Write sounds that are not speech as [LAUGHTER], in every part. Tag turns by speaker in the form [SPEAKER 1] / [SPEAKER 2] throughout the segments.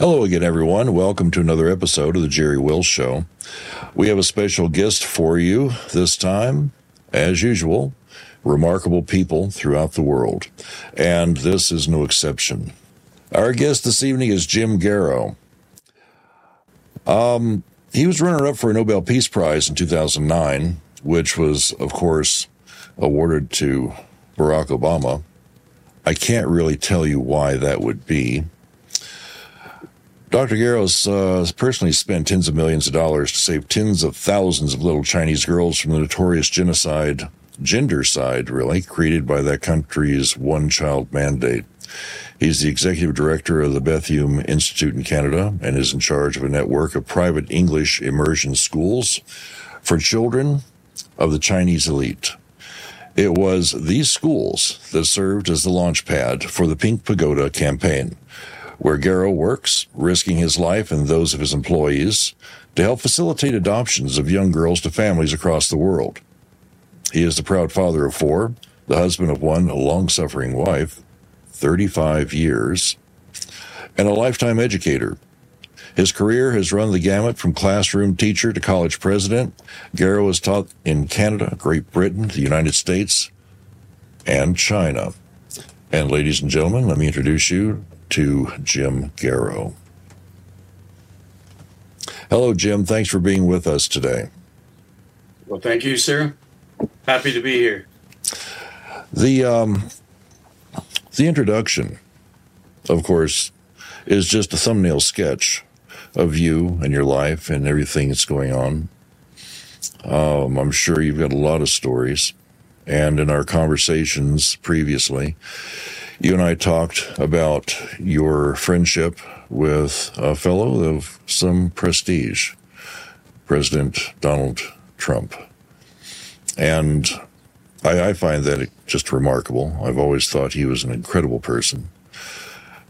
[SPEAKER 1] Hello again, everyone. Welcome to another episode of the Jerry Will Show. We have a special guest for you this time, as usual, remarkable people throughout the world. And this is no exception. Our guest this evening is Jim Garrow. Um, he was runner up for a Nobel Peace Prize in 2009, which was, of course, awarded to Barack Obama. I can't really tell you why that would be. Dr. Garrow's uh, personally spent tens of millions of dollars to save tens of thousands of little Chinese girls from the notorious genocide, gendercide, really, created by that country's one child mandate. He's the executive director of the Bethune Institute in Canada and is in charge of a network of private English immersion schools for children of the Chinese elite. It was these schools that served as the launch pad for the Pink Pagoda campaign where Garrow works, risking his life and those of his employees to help facilitate adoptions of young girls to families across the world. He is the proud father of four, the husband of one a long suffering wife, 35 years, and a lifetime educator. His career has run the gamut from classroom teacher to college president. Garrow has taught in Canada, Great Britain, the United States, and China. And ladies and gentlemen, let me introduce you to Jim Garrow. Hello, Jim. Thanks for being with us today.
[SPEAKER 2] Well, thank you, sir. Happy to be here.
[SPEAKER 1] The um, the introduction, of course, is just a thumbnail sketch of you and your life and everything that's going on. Um, I'm sure you've got a lot of stories, and in our conversations previously, you and I talked about your friendship with a fellow of some prestige, President Donald Trump. And I, I, find that just remarkable. I've always thought he was an incredible person.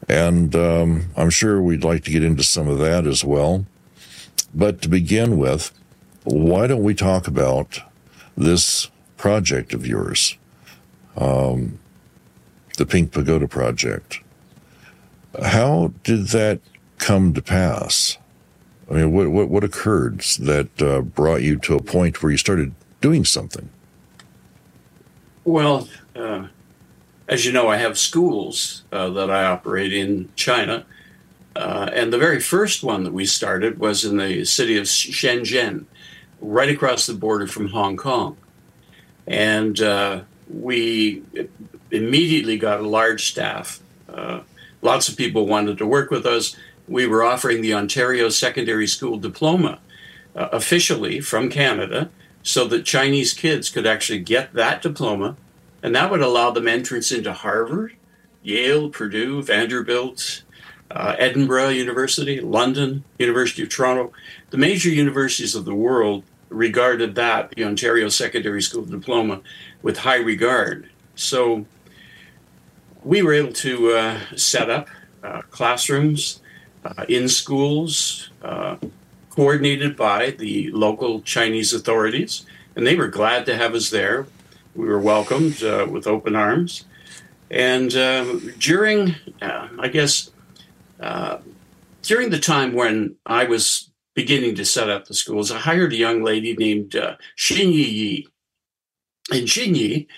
[SPEAKER 1] And um, I'm sure we'd like to get into some of that as well. But to begin with, why don't we talk about this project of yours? Um, the Pink Pagoda Project. How did that come to pass? I mean, what what, what occurred that uh, brought you to a point where you started doing something?
[SPEAKER 2] Well, uh, as you know, I have schools uh, that I operate in China. Uh, and the very first one that we started was in the city of Shenzhen, right across the border from Hong Kong. And uh, we immediately got a large staff. Uh, lots of people wanted to work with us. We were offering the Ontario Secondary School Diploma uh, officially from Canada so that Chinese kids could actually get that diploma. And that would allow them entrance into Harvard, Yale, Purdue, Vanderbilt, uh, Edinburgh University, London, University of Toronto. The major universities of the world regarded that, the Ontario Secondary School Diploma, with high regard. So we were able to uh, set up uh, classrooms uh, in schools uh, coordinated by the local Chinese authorities, and they were glad to have us there. We were welcomed uh, with open arms. And um, during, uh, I guess, during the time when I was beginning to set up the schools, I hired a young lady named Xin Yi Yi. And Xin Yi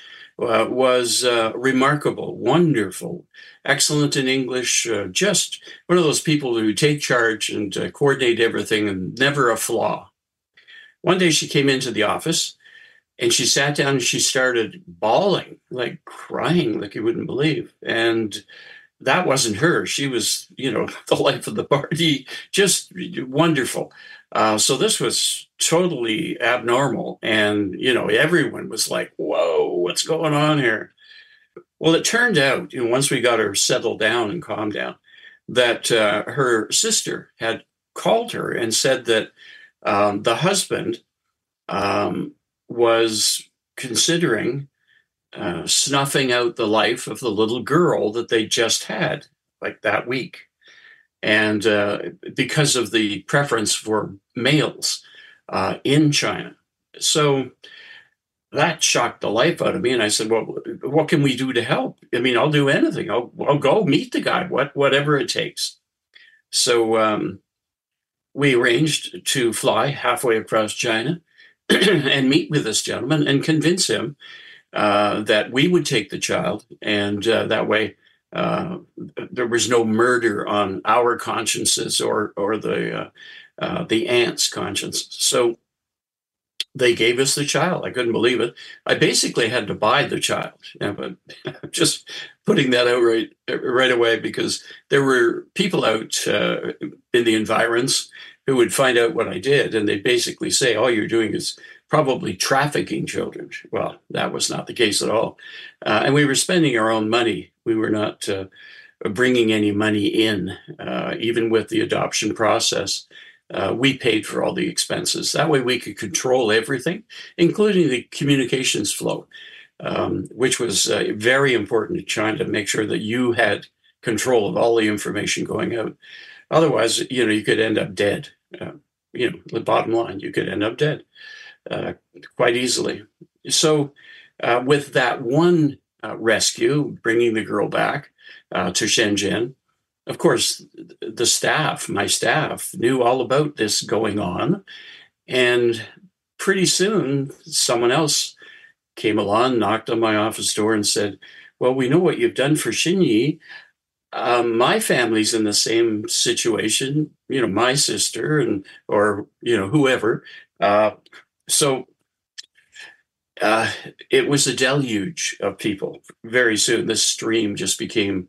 [SPEAKER 2] uh, was uh, remarkable, wonderful, excellent in English, uh, just one of those people who take charge and uh, coordinate everything and never a flaw. One day she came into the office and she sat down and she started bawling, like crying, like you wouldn't believe. And that wasn't her. She was, you know, [LAUGHS] the life of the party, just wonderful. Uh, so this was totally abnormal. And, you know, everyone was like, whoa, what's going on here? Well, it turned out, you know, once we got her settled down and calmed down, that uh, her sister had called her and said that um, the husband um, was considering uh, snuffing out the life of the little girl that they just had, like that week and uh, because of the preference for males uh, in China. So that shocked the life out of me. And I said, well, what can we do to help? I mean, I'll do anything. I'll, I'll go meet the guy, what, whatever it takes. So um, we arranged to fly halfway across China [CLEARS THROAT] and meet with this gentleman and convince him uh, that we would take the child, and uh, that way uh, there was no murder on our consciences or or the uh, uh, the aunt's conscience. So they gave us the child. I couldn't believe it. I basically had to buy the child, [LAUGHS] yeah, but [LAUGHS] just putting that out right right away because there were people out uh, in the environs who would find out what I did, and they'd basically say, "All you're doing is probably trafficking children." Well, that was not the case at all, uh, and we were spending our own money. We were not uh, bringing any money in, uh, even with the adoption process uh, we paid for all the expenses. That way we could control everything, including the communications flow, um, which was uh, very important to China to make sure that you had control of all the information going out. Otherwise, you know, you could end up dead. Uh, you know, the bottom line, you could end up dead uh, quite easily. So, uh, with that one uh, rescue, bringing the girl back to Shenzhen, of course, the staff, my staff, knew all about this going on. And pretty soon, someone else came along, knocked on my office door, and said, Well, we know what you've done for Xinyi. Um, my family's in the same situation, you know, my sister and or you know whoever. Uh, so uh, it was a deluge of people. Very soon, this stream just became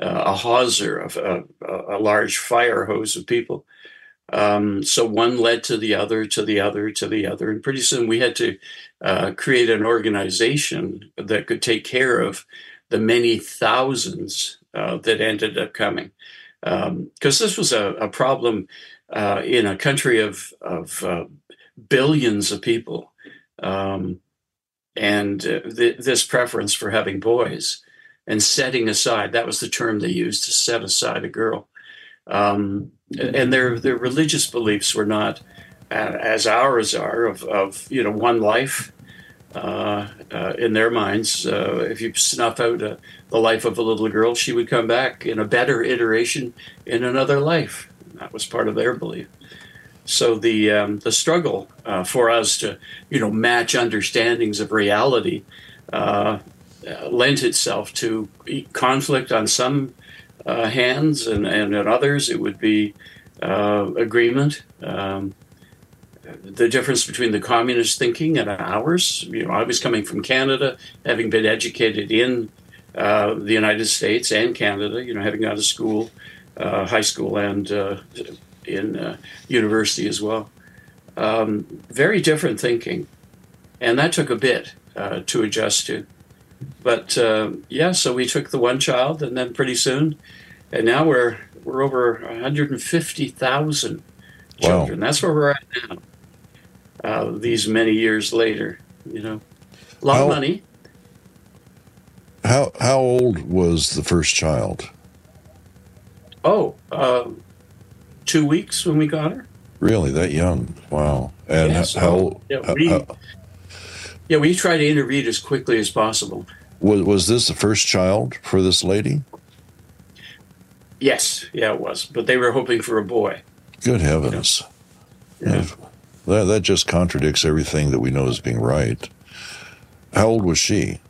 [SPEAKER 2] uh, a hawser, of a, a, large fire hose of people. Um, so one led to the other, to the other, to the other, and pretty soon we had to uh, create an organization that could take care of the many thousands uh, that ended up coming. Because um, this was a, a problem uh, in a country of, of uh, billions of people. Um, and uh, th- this preference for having boys and setting aside that was the term they used to set aside a girl. Um, and their their religious beliefs were not uh, as ours are of, of you know one life uh, uh, in their minds. Uh, if you snuff out uh, the life of a little girl she would come back in a better iteration in another life. That was part of their belief so the um, the struggle uh, for us to you know match understandings of reality uh, lent itself to conflict on some uh, hands, and, and on others it would be uh, agreement. Um, the difference between the communist thinking and ours, you know, I was coming from Canada, having been educated in uh, the United States and Canada, you know, having gone to school, uh, high school, and in university as well. Um, very different thinking. And that took a bit to adjust to but uh, yeah, so we took the one child, and then pretty soon, and now we're we're over 150,000 children. Wow. That's where we're at now. Uh, these many years later, you know, a lot how, of money.
[SPEAKER 1] How how old was the first child?
[SPEAKER 2] Oh, uh, two weeks when we got her.
[SPEAKER 1] Really, that young? Wow! And yes, how,
[SPEAKER 2] yeah, we, how, yeah, we try to intervene as quickly as possible.
[SPEAKER 1] Was was this the first child for this lady?
[SPEAKER 2] Yes, yeah, it was. But they were hoping for a boy.
[SPEAKER 1] Good heavens! Know? Yeah. That that just contradicts everything that we know as being right. How old was she?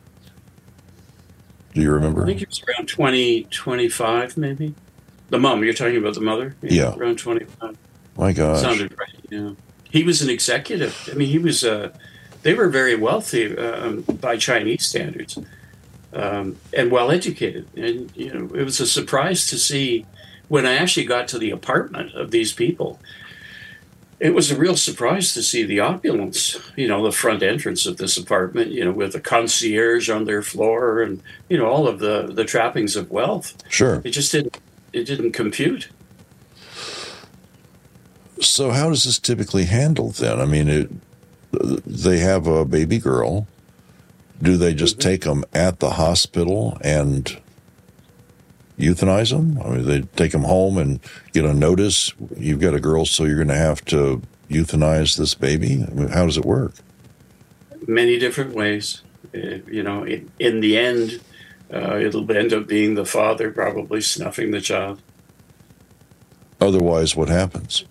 [SPEAKER 1] Do you remember?
[SPEAKER 2] I think it was around 20, 25 maybe. The mom, you're talking about the mother?
[SPEAKER 1] Yeah.
[SPEAKER 2] yeah. Around 25.
[SPEAKER 1] My gosh.
[SPEAKER 2] Sounded right, yeah. He was an executive. I mean, he was a, they were very wealthy um, by Chinese standards um, and well educated. And you know, it was a surprise to see when I actually got to the apartment of these people. It was a real surprise to see the opulence, you know, the front entrance of this apartment, you know, with a concierge on their floor and, you know, all of the, the trappings of wealth.
[SPEAKER 1] Sure.
[SPEAKER 2] It just didn't, it didn't compute.
[SPEAKER 1] So how does this typically handled then? I mean, it, they have a baby girl do they just mm-hmm. take them at the hospital and euthanize them? I mean, they take them home and get a notice. You've got a girl, so you're going to have to euthanize this baby. I mean, how does it work?
[SPEAKER 2] Many different ways. Uh, you know, in, in the end, uh, it'll end up being the father probably snuffing the child.
[SPEAKER 1] Otherwise, what happens?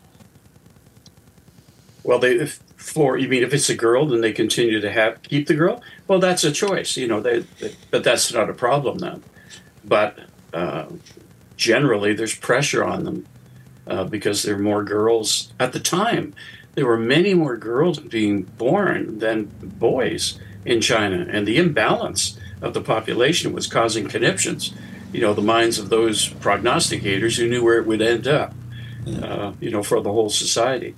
[SPEAKER 2] Well, they if, for you mean if it's a girl, then they continue to have keep the girl. Well, that's a choice, you know. They, they but that's not a problem then. But uh, generally, there's pressure on them uh, because there are more girls at the time. There were many more girls being born than boys in China, and the imbalance of the population was causing conniptions. You know, the minds of those prognosticators who knew where it would end up. Uh, you know, for the whole society.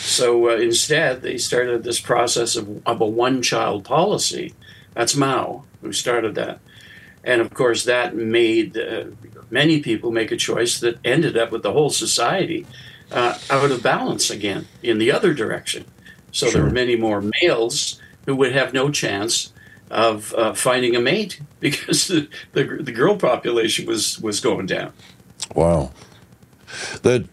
[SPEAKER 2] So uh, instead, they started this process of, of a one child policy. That's Mao who started that. And of course, that made uh, many people make a choice that ended up with the whole society uh, out of balance again in the other direction. So sure. there were many more males who would have no chance of uh, finding a mate because [LAUGHS] the, the, the girl population was, was going down.
[SPEAKER 1] Wow. That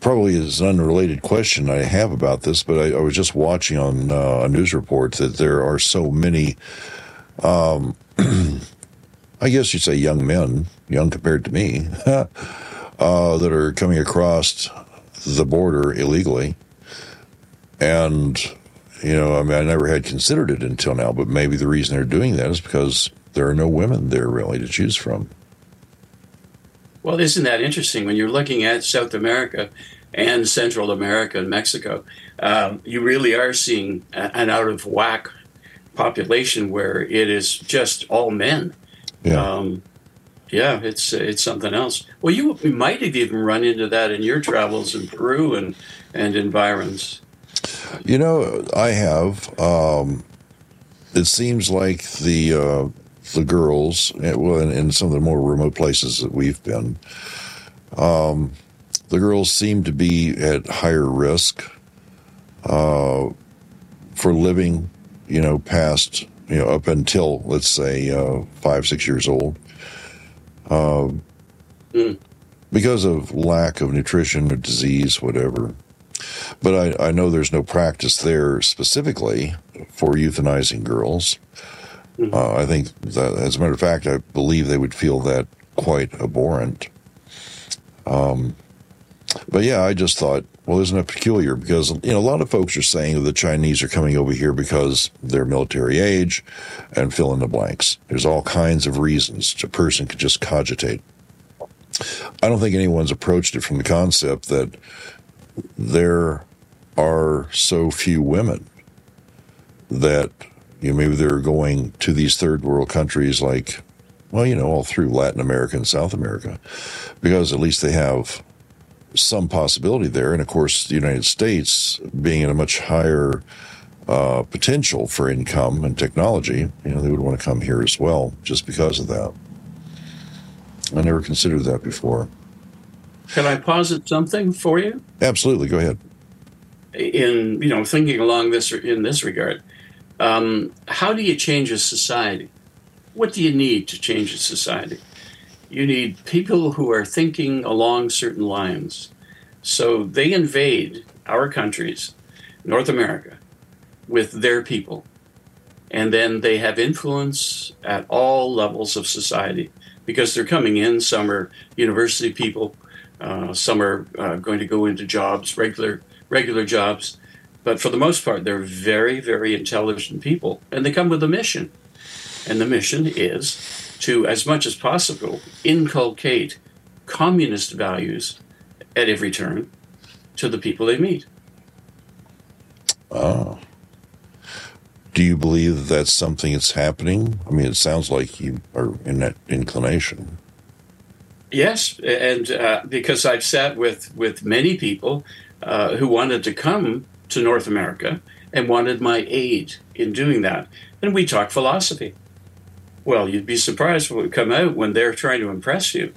[SPEAKER 1] probably is an unrelated question I have about this, but I, I was just watching on uh, a news report that there are so many, um, [CLEARS THROAT] I guess you'd say young men, young compared to me, [LAUGHS] uh, that are coming across the border illegally. And, you know, I mean, I never had considered it until now, but maybe the reason they're doing that is because there are no women there really to choose from.
[SPEAKER 2] Well, isn't that interesting? When you're looking at South America and Central America and Mexico, um, you really are seeing an out of whack population where it is just all men. Yeah. Um, yeah, it's it's something else. Well, you, you might have even run into that in your travels in Peru and and environs.
[SPEAKER 1] You know, I have. Um, it seems like the uh, the girls, eh, well, in, in, some of the more remote places that we've been, um, the girls seem to be at higher risk uh, for living, you know, past, you know, up until, let's say, uh, five, six years old. Mm. Because of lack of nutrition or disease, whatever. But I, I know there's no practice there specifically for euthanizing girls. Mm-hmm. Uh, I think that, as a matter of fact, I believe they would feel that quite abhorrent. Um, but yeah, I just thought, well, isn't it peculiar? Because you know, a lot of folks are saying the Chinese are coming over here because they're military age, and fill in the blanks. There's all kinds of reasons a person could just cogitate. I don't think anyone's approached it from the concept that there are so few women that you know, maybe they're going to these third world countries like, well, you know, all through Latin America and South America, because at least they have some possibility there. And of course, the United States being in a much higher uh, potential for income and technology, you know, they would want to come here as well just because of that. I never considered that before.
[SPEAKER 2] Can I posit something for you?
[SPEAKER 1] Absolutely. Go ahead.
[SPEAKER 2] In you know, thinking along this in this regard, um, how do you change a society? What do you need to change a society? You need people who are thinking along certain lines. So they invade our countries, North America, with their people. And then they have influence at all levels of society because they're coming in. Some are university people, uh, some are uh, going to go into jobs, regular regular jobs. But for the most part, they're very, very intelligent people, and they come with a mission. And the mission is to, as much as possible, inculcate communist values at every turn to the people they meet.
[SPEAKER 1] Oh. Do you believe that that's something that's happening? I mean, it sounds like you are in that inclination.
[SPEAKER 2] Yes, and uh, because I've sat with, with many people uh, who wanted to come to North America and wanted my aid in doing that. And we talk philosophy. Well, you'd be surprised what would come out when they're trying to impress you.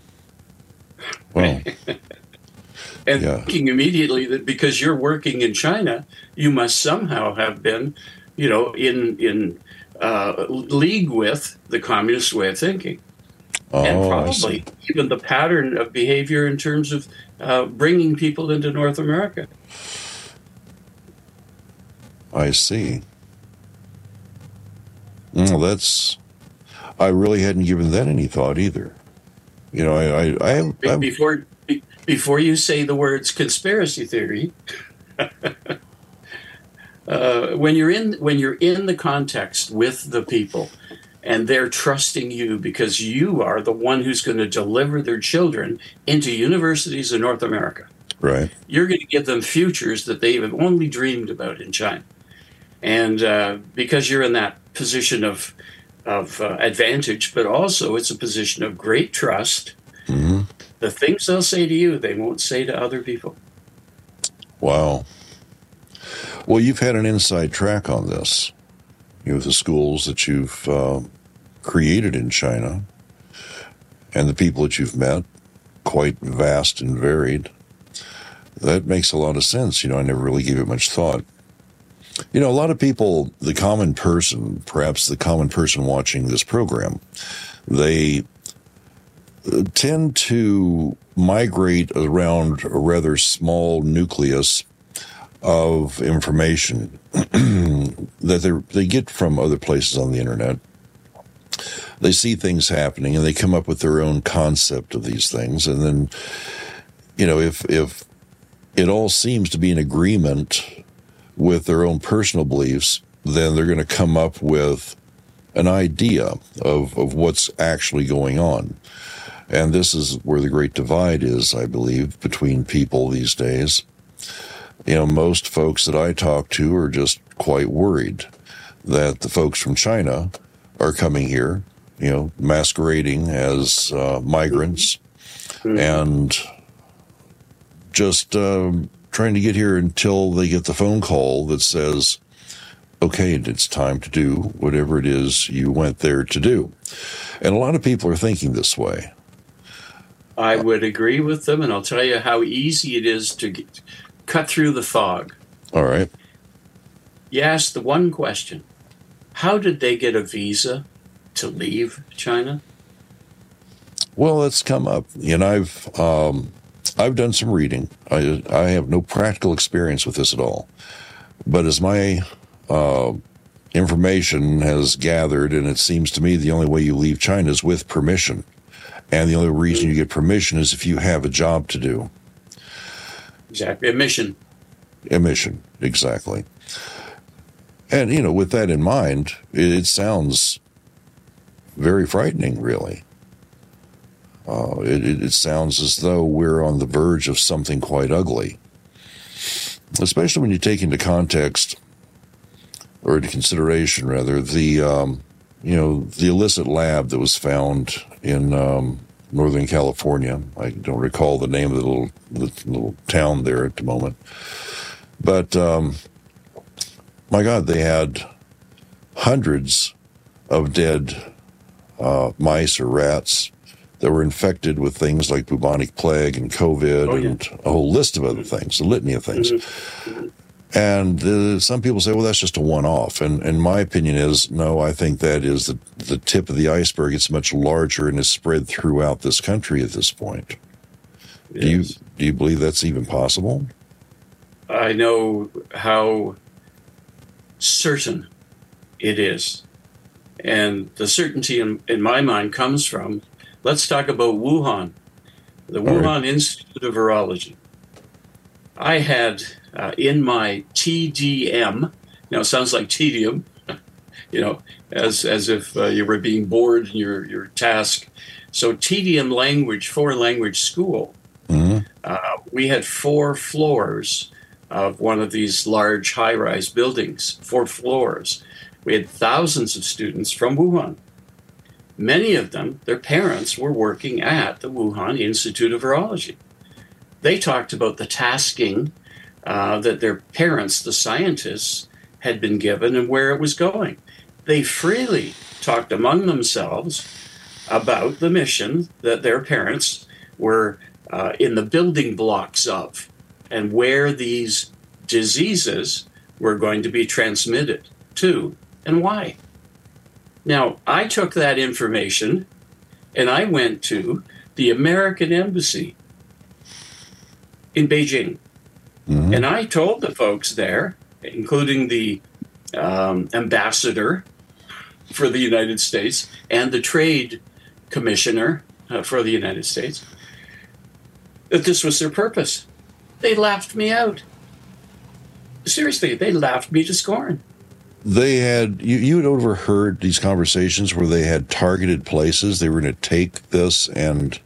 [SPEAKER 1] Well, [LAUGHS]
[SPEAKER 2] and yeah. thinking immediately that because you're working in China, you must somehow have been, you know, in in uh, league with the communist way of thinking, oh, and probably even the pattern of behavior in terms of uh, bringing people into North America.
[SPEAKER 1] I see. Well, that's. I really hadn't given that any thought either. You know, I, I, I have,
[SPEAKER 2] before before you say the words conspiracy theory, [LAUGHS] uh, when you're in when you're in the context with the people, and they're trusting you because you are the one who's going to deliver their children into universities in North America.
[SPEAKER 1] Right.
[SPEAKER 2] You're going to give them futures that they have only dreamed about in China, and uh, because you're in that position of of uh, advantage, but also it's a position of great trust.
[SPEAKER 1] Mm-hmm.
[SPEAKER 2] The things they'll say to you, they won't say to other people.
[SPEAKER 1] Wow. Well, you've had an inside track on this. You know, the schools that you've uh, created in China and the people that you've met, quite vast and varied. That makes a lot of sense. You know, I never really gave it much thought. You know, a lot of people, the common person, perhaps the common person watching this program, they uh, tend to migrate around a rather small nucleus of information [CLEARS THROAT] that they get from other places on the internet. They see things happening and they come up with their own concept of these things, and then, you know, if if it all seems to be in agreement with their own personal beliefs, then they're going to come up with an idea of, of what's actually going on. And this is where the great divide is, I believe, between people these days. You know, most folks that I talk to are just quite worried that the folks from China are coming here, you know, masquerading as uh, migrants mm-hmm. and just um, trying to get here until they get the phone call that says, okay, it's time to do whatever it is you went there to do. And a lot of people are thinking this way.
[SPEAKER 2] I would agree with them, and I'll tell you how easy it is to get, cut through the fog.
[SPEAKER 1] All right.
[SPEAKER 2] You ask the one question How did they get a visa to leave China?
[SPEAKER 1] Well, it's come up. And I've um, I've done some reading. I, I have no practical experience with this at all. But as my uh, information has gathered, and it seems to me the only way you leave China is with permission. And the only reason you get permission is if you have a job to do.
[SPEAKER 2] Exactly. A mission.
[SPEAKER 1] A mission, exactly. And, you know, with that in mind, it, it sounds very frightening, really. Uh, it, it sounds as though we're on the verge of something quite ugly, especially when you take into context or into consideration, rather, the um, you know the illicit lab that was found in um, Northern California. I don't recall the name of the little the little town there at the moment, but um, my God, they had hundreds of dead uh, mice or rats that were infected with things like bubonic plague and COVID oh, yeah. and a whole list of other things, a litany of things. And uh, some people say, well, that's just a one off. And, and my opinion is, no, I think that is the, the tip of the iceberg. It's much larger and is spread throughout this country at this point. Yes. Do you, do you believe that's even possible?
[SPEAKER 2] I know how certain it is. And the certainty in, in my mind comes from Let's talk about Wuhan, the Wuhan right. Institute of Virology. I had uh, in my TDM, now it sounds like tedium, [LAUGHS] you know, as, as if uh, you were being bored in your, your task. So, TDM language, foreign language school, mm-hmm. uh, we had four floors of one of these large high rise buildings, four floors. We had thousands of students from Wuhan. Many of them, their parents were working at the Wuhan Institute of Virology. They talked about the tasking uh, that their parents, the scientists, had been given and where it was going. They freely talked among themselves about the mission that their parents were uh, in the building blocks of and where these diseases were going to be transmitted to and why. Now, I took that information and I went to the American Embassy in Beijing. Mm-hmm. And I told the folks there, including the um, ambassador for the United States and the trade commissioner uh, for the United States, that this was their purpose. They laughed me out. Seriously, they laughed me to scorn.
[SPEAKER 1] They had you. You had overheard these conversations where they had targeted places. They were going to take this and.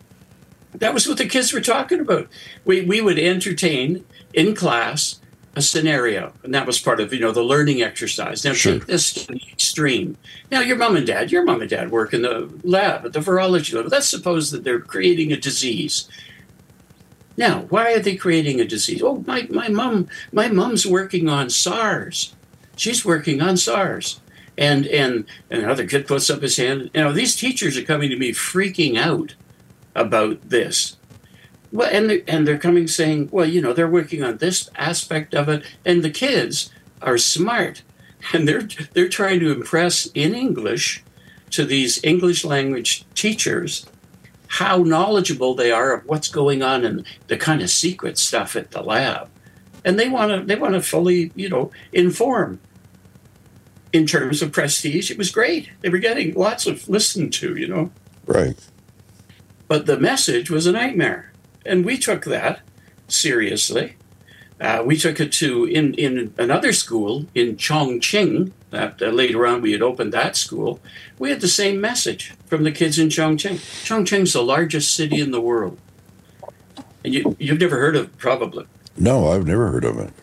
[SPEAKER 2] That was what the kids were talking about. We we would entertain in class a scenario, and that was part of you know the learning exercise. Now sure. take this to the extreme. Now your mom and dad, your mom and dad work in the lab at the virology lab. Let's suppose that they're creating a disease. Now, why are they creating a disease? Oh, my my mom, my mom's working on SARS. She's working on SARS. And and and another kid puts up his hand. You know, these teachers are coming to me freaking out about this. Well, and they're, and they're coming saying, well, you know, they're working on this aspect of it, and the kids are smart, [LAUGHS] and they're they're trying to impress in English to these English language teachers how knowledgeable they are of what's going on and the kind of secret stuff at the lab, and they want to they want to fully, you know, inform. In terms of prestige, it was great. They were getting lots of listened to, you know.
[SPEAKER 1] Right.
[SPEAKER 2] But the message was a nightmare and we took that seriously. Uh, we took it to in in another school in Chongqing. That uh, later on we had opened that school. We had the same message from the kids in Chongqing. Chongqing's the largest city in the world, and you you've never heard of it, probably.
[SPEAKER 1] No, I've never heard of it.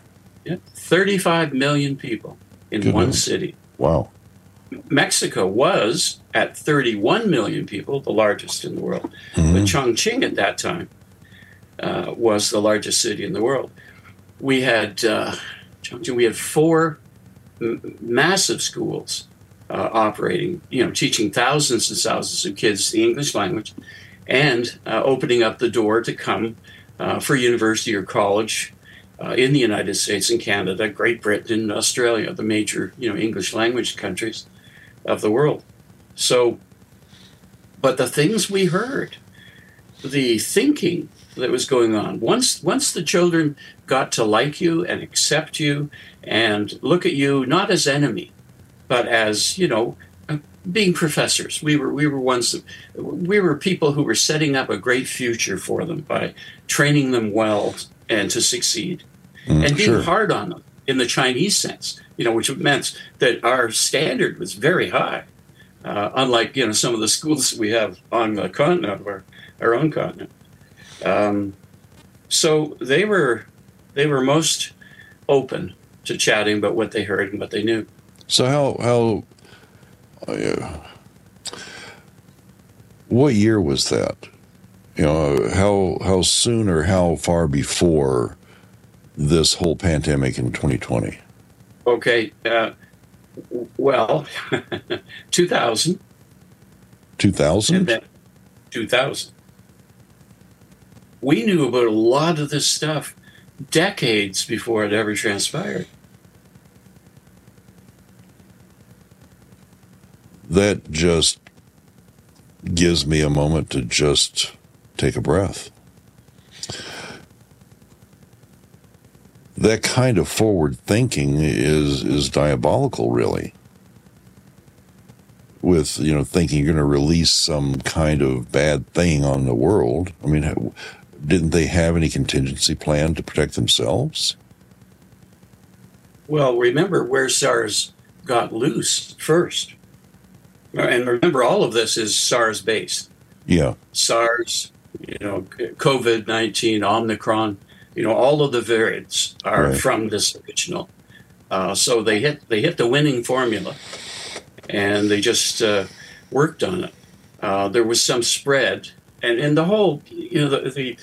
[SPEAKER 2] Yeah, thirty-five million people in Good one city.
[SPEAKER 1] Wow.
[SPEAKER 2] Mexico was at 31 million people, the largest in the world. Mm-hmm. But Chongqing at that time uh, was the largest city in the world. We had uh, we had four m- massive schools uh, operating, you know, teaching thousands and thousands of kids the English language, and uh, opening up the door to come uh, for university or college uh, in the United States and Canada, Great Britain, Australia, the major you know English language countries of the world. So, but the things we heard, the thinking that was going on. Once once the children got to like you and accept you and look at you not as enemy, but as you know, uh, being professors. We were we were ones we were people who were setting up a great future for them by training them well and to succeed, mm, and being sure. hard on them in the Chinese sense. You know, which meant that our standard was very high. Uh, unlike you know some of the schools we have on the continent, our, our own continent. Um, so they were they were most open to chatting about what they heard and what they knew.
[SPEAKER 1] So how how uh, what year was that? You know, how how soon or how far before this whole pandemic in 2020?
[SPEAKER 2] Okay, uh, well, [LAUGHS] 2000.
[SPEAKER 1] 2000?
[SPEAKER 2] 2000 we knew about a lot of this stuff decades before it ever transpired.
[SPEAKER 1] That just gives me a moment to just take a breath. That kind of forward thinking is is diabolical, really. With you know thinking you're going to release some kind of bad thing on the world. I mean, didn't they have any contingency plan to protect themselves?
[SPEAKER 2] Well, remember where SARS got loose first. And remember, all of this is SARS based.
[SPEAKER 1] Yeah.
[SPEAKER 2] SARS, you know, COVID 19, Omicron, you know, all of the variants are right. from this original. Uh, so they hit they hit the winning formula, and they just uh, worked on it. Uh, there was some spread, and and the whole you know the the,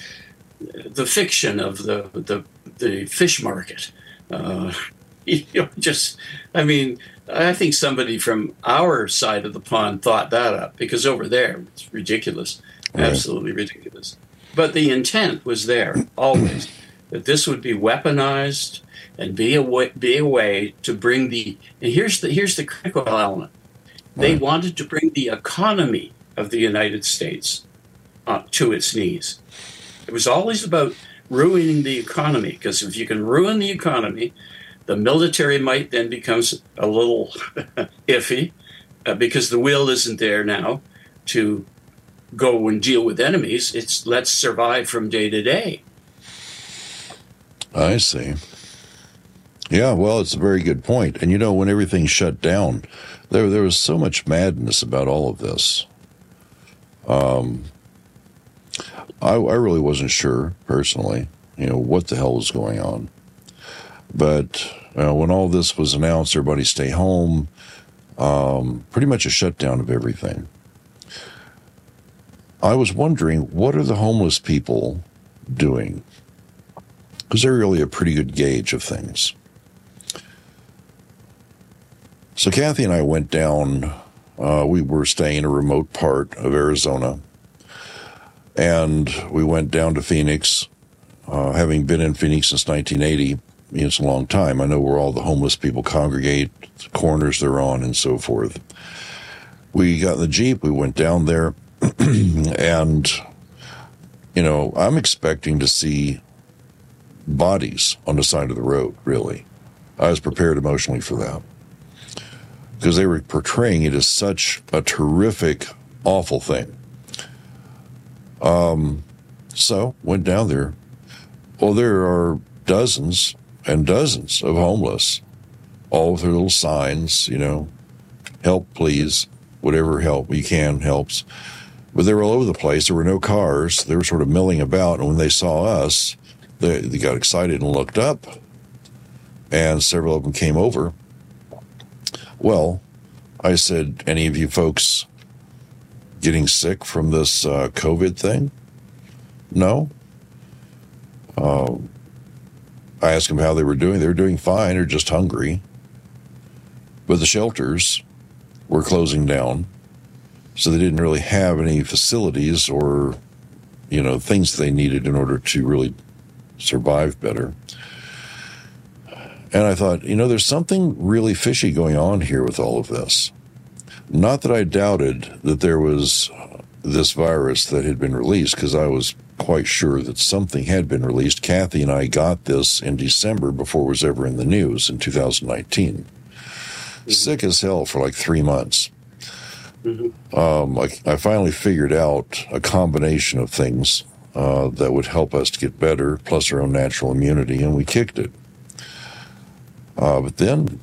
[SPEAKER 2] the fiction of the the the fish market. Uh, [LAUGHS] you know, just I mean, I think somebody from our side of the pond thought that up because over there it's ridiculous, right. absolutely ridiculous. But the intent was there always that this would be weaponized and be a way, be a way to bring the and here's the here's the critical element. They right. wanted to bring the economy of the United States uh, to its knees. It was always about ruining the economy because if you can ruin the economy, the military might then becomes a little [LAUGHS] iffy uh, because the will isn't there now to go and deal with enemies. It's let's survive from day to day.
[SPEAKER 1] I see. Yeah, well, it's a very good point. And you know, when everything shut down, there there was so much madness about all of this. Um, I, I really wasn't sure personally, you know, what the hell was going on. But uh, when all this was announced, everybody stay home. Um, pretty much a shutdown of everything. I was wondering, what are the homeless people doing? Because they're really a pretty good gauge of things. So Kathy and I went down. Uh, we were staying in a remote part of Arizona, and we went down to Phoenix. Uh, having been in Phoenix since 1980, it's a long time. I know where all the homeless people congregate, the corners they're on, and so forth. We got in the jeep. We went down there, [CLEARS THROAT] and you know, I'm expecting to see bodies on the side of the road. Really, I was prepared emotionally for that because they were portraying it as such a terrific, awful thing. Um, so went down there. Well, there are dozens and dozens of homeless, all with their little signs, you know, help, please, whatever help you can helps. But they were all over the place. There were no cars. They were sort of milling about. And when they saw us, they, they got excited and looked up. And several of them came over well, I said, any of you folks getting sick from this uh, COVID thing? No. Uh, I asked them how they were doing. They were doing fine or just hungry. But the shelters were closing down. So they didn't really have any facilities or, you know, things they needed in order to really survive better. And I thought, you know, there's something really fishy going on here with all of this. Not that I doubted that there was this virus that had been released, because I was quite sure that something had been released. Kathy and I got this in December before it was ever in the news in 2019. Mm-hmm. Sick as hell for like three months. Mm-hmm. Um, I, I, finally figured out a combination of things uh, that would help us to get better, plus our own natural immunity, and we kicked it. Uh, but then,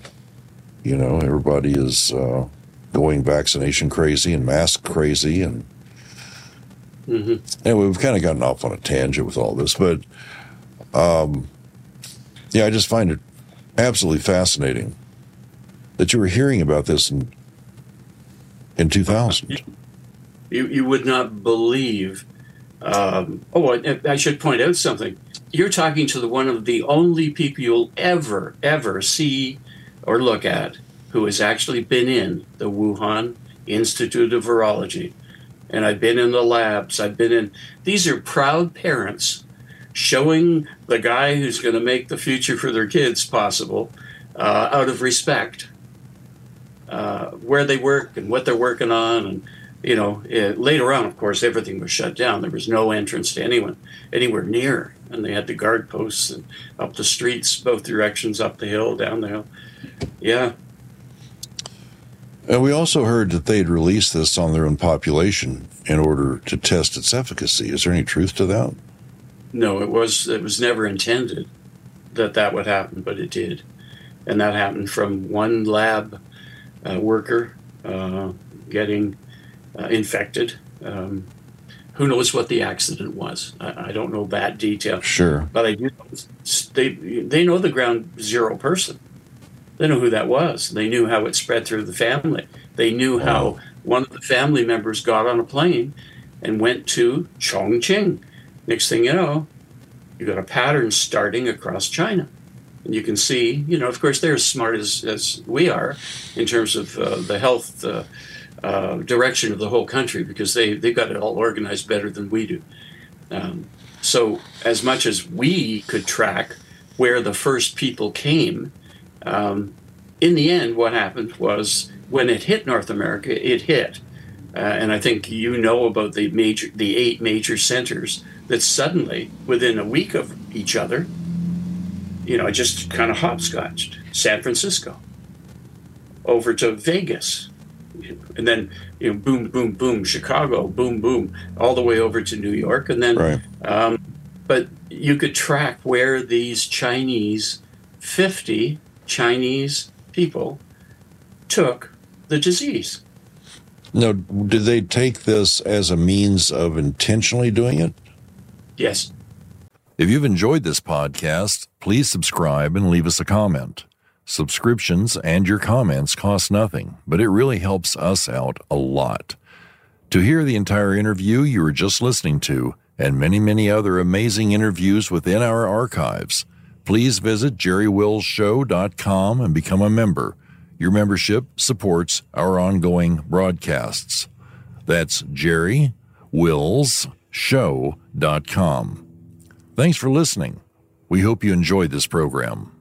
[SPEAKER 1] you know, everybody is uh, going vaccination crazy and mask crazy, and mm-hmm. anyway, we've kind of gotten off on a tangent with all this, but um, yeah, I just find it absolutely fascinating that you were hearing about this in in 2000.
[SPEAKER 2] You you would not believe. Um, oh, I, I should point out something you're talking to the one of the only people you'll ever, ever see or look at who has actually been in the Wuhan Institute of Virology. And I've been in the labs. I've been in, these are proud parents showing the guy who's going to make the future for their kids possible uh, out of respect. Uh, where they work and what they're working on and you know, it, later on, of course, everything was shut down. There was no entrance to anyone anywhere near, and they had the guard posts and up the streets, both directions, up the hill, down the hill. Yeah.
[SPEAKER 1] And we also heard that they'd released this on their own population in order to test its efficacy. Is there any truth to that?
[SPEAKER 2] No, it was it was never intended that that would happen, but it did, and that happened from one lab uh, worker uh, getting uh, infected. Um, who knows what the accident was? I, I, don't know that detail.
[SPEAKER 1] Sure,
[SPEAKER 2] but I do. They they know the ground zero person. They know who that was. They knew how it spread through the family. They knew wow. how one of the family members got on a plane and went to Chongqing. Next thing you know, you got a pattern starting across China. And you can see, you know, of course, they're as smart as, as we are in terms of uh, the health uh, uh, direction of the whole country because they they've got it all organized better than we do. Um, so as much as we could track where the first people came, um, in the end, what happened was when it hit North America, it hit. Uh, and I think you know about the major, the eight major centers that suddenly, within a week of each other, you know, just kind of hopscotched. San Francisco, over to Vegas, and then you know, boom, boom, boom, Chicago, boom, boom, all the way over to New York, and then.
[SPEAKER 1] Right.
[SPEAKER 2] Um, but you could track where these Chinese, fifty Chinese people, took the disease.
[SPEAKER 1] Now, did they take this as a means of intentionally doing it?
[SPEAKER 2] Yes.
[SPEAKER 1] If you've enjoyed this podcast, please subscribe and leave us a comment. Subscriptions and your comments cost nothing, but it really helps us out a lot. To hear the entire interview you were just listening to, and many, many other amazing interviews within our archives, please visit jerrywillsshow.com and become a member. Your membership supports our ongoing broadcasts. That's jerrywillsshow.com. Thanks for listening. We hope you enjoyed this program.